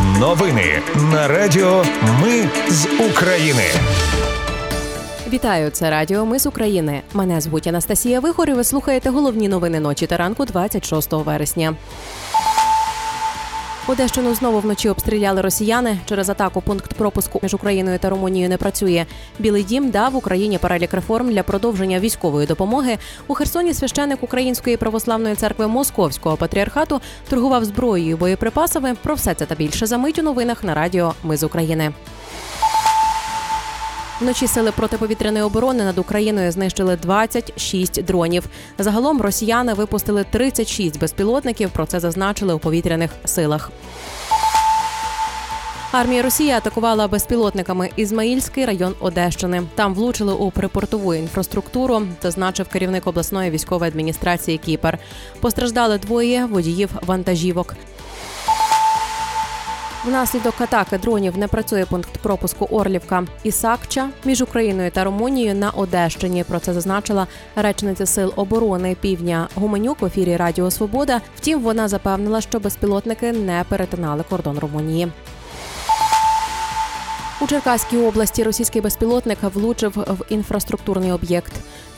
Новини на Радіо Ми з України. Вітаю, це Радіо Ми з України. Мене звуть Анастасія Вихор і Ви слухаєте головні новини ночі та ранку 26 вересня. Одещину знову вночі обстріляли росіяни. Через атаку пункт пропуску між Україною та Румунією не працює. Білий дім дав Україні перелік реформ для продовження військової допомоги. У Херсоні священик Української православної церкви Московського патріархату торгував зброєю і боєприпасами. Про все це та більше за мить у новинах на радіо Ми з України. Вночі сили протиповітряної оборони над Україною знищили 26 дронів. Загалом росіяни випустили 36 безпілотників. Про це зазначили у повітряних силах. Армія Росії атакувала безпілотниками Ізмаїльський район Одещини. Там влучили у припортову інфраструктуру, зазначив керівник обласної військової адміністрації Кіпер. Постраждали двоє водіїв вантажівок. Внаслідок атаки дронів не працює пункт пропуску Орлівка і Сакча між Україною та Румунією на Одещині. Про це зазначила речниця сил оборони Півдня Гуменюк в ефірі Радіо Свобода. Втім, вона запевнила, що безпілотники не перетинали кордон Румунії. У Черкаській області російський безпілотник влучив в інфраструктурний об'єкт.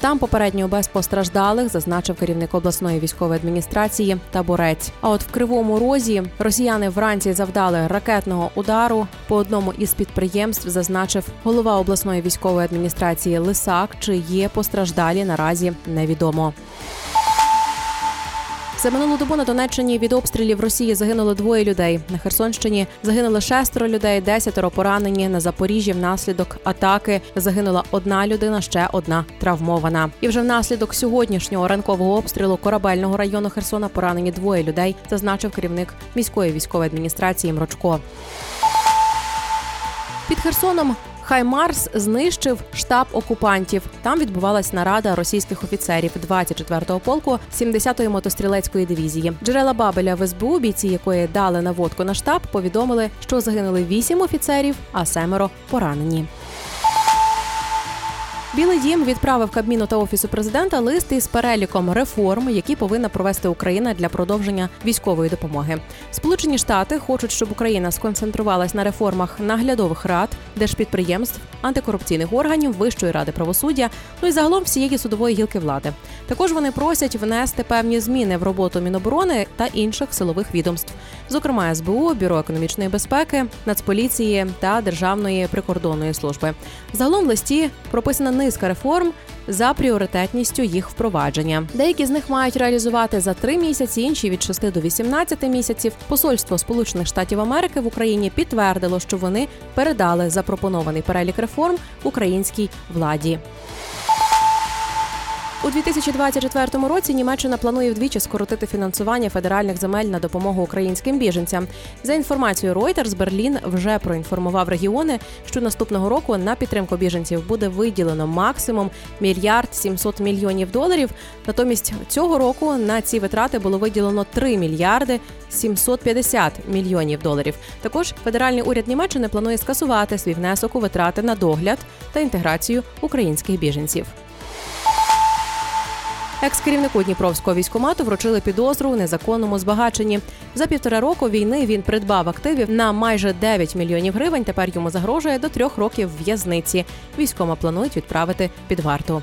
Там попередньо без постраждалих зазначив керівник обласної військової адміністрації таборець. А от в кривому розі росіяни вранці завдали ракетного удару по одному із підприємств, зазначив голова обласної військової адміністрації Лисак. Чи є постраждалі наразі невідомо. За минулу добу на Донеччині від обстрілів Росії загинуло двоє людей. На Херсонщині загинули шестеро людей, десятеро поранені. На Запоріжжі внаслідок атаки загинула одна людина, ще одна травмована. І вже внаслідок сьогоднішнього ранкового обстрілу корабельного району Херсона поранені двоє людей, зазначив керівник міської військової адміністрації Мрочко. Під Херсоном Хаймарс знищив штаб окупантів. Там відбувалась нарада російських офіцерів 24-го полку 70-ї мотострілецької дивізії. Джерела Бабеля в СБУ, бійці якої дали наводку на штаб, повідомили, що загинули вісім офіцерів, а семеро поранені. Білий дім відправив Кабміну та офісу президента лист із переліком реформ, які повинна провести Україна для продовження військової допомоги. Сполучені Штати хочуть, щоб Україна сконцентрувалась на реформах наглядових рад, держпідприємств, антикорупційних органів, вищої ради правосуддя, ну і загалом всієї судової гілки влади. Також вони просять внести певні зміни в роботу Міноборони та інших силових відомств, зокрема СБУ, бюро економічної безпеки, Нацполіції та Державної прикордонної служби. Загалом в листі прописана низка реформ за пріоритетністю їх впровадження. Деякі з них мають реалізувати за три місяці, інші від 6 до 18 місяців. Посольство Сполучених Штатів Америки в Україні підтвердило, що вони передали запропонований перелік реформ українській владі. У 2024 році Німеччина планує вдвічі скоротити фінансування федеральних земель на допомогу українським біженцям. За інформацією Reuters, Берлін вже проінформував регіони, що наступного року на підтримку біженців буде виділено максимум мільярд 700 мільйонів доларів. Натомість цього року на ці витрати було виділено 3 мільярди 750 мільйонів доларів. Також федеральний уряд Німеччини планує скасувати свій внесок у витрати на догляд та інтеграцію українських біженців. Екс-керівнику Дніпровського військомату вручили підозру у незаконному збагаченні. За півтора року війни він придбав активів на майже 9 мільйонів гривень. Тепер йому загрожує до трьох років в'язниці. Військома планують відправити під варту.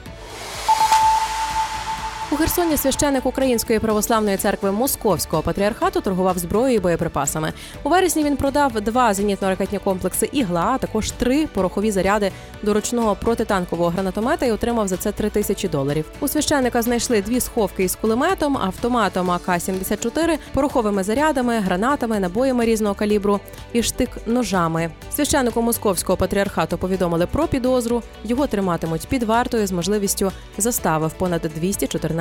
У Херсоні священик Української православної церкви Московського патріархату торгував зброєю і боєприпасами. У вересні він продав два зенітно-ракетні комплекси ігла, а також три порохові заряди до ручного протитанкового гранатомета і отримав за це три тисячі доларів. У священика знайшли дві сховки із кулеметом, автоматом АК-74, пороховими зарядами, гранатами, набоями різного калібру і штик-ножами. Священнику московського патріархату повідомили про підозру. Його триматимуть під вартою з можливістю застави в понад 214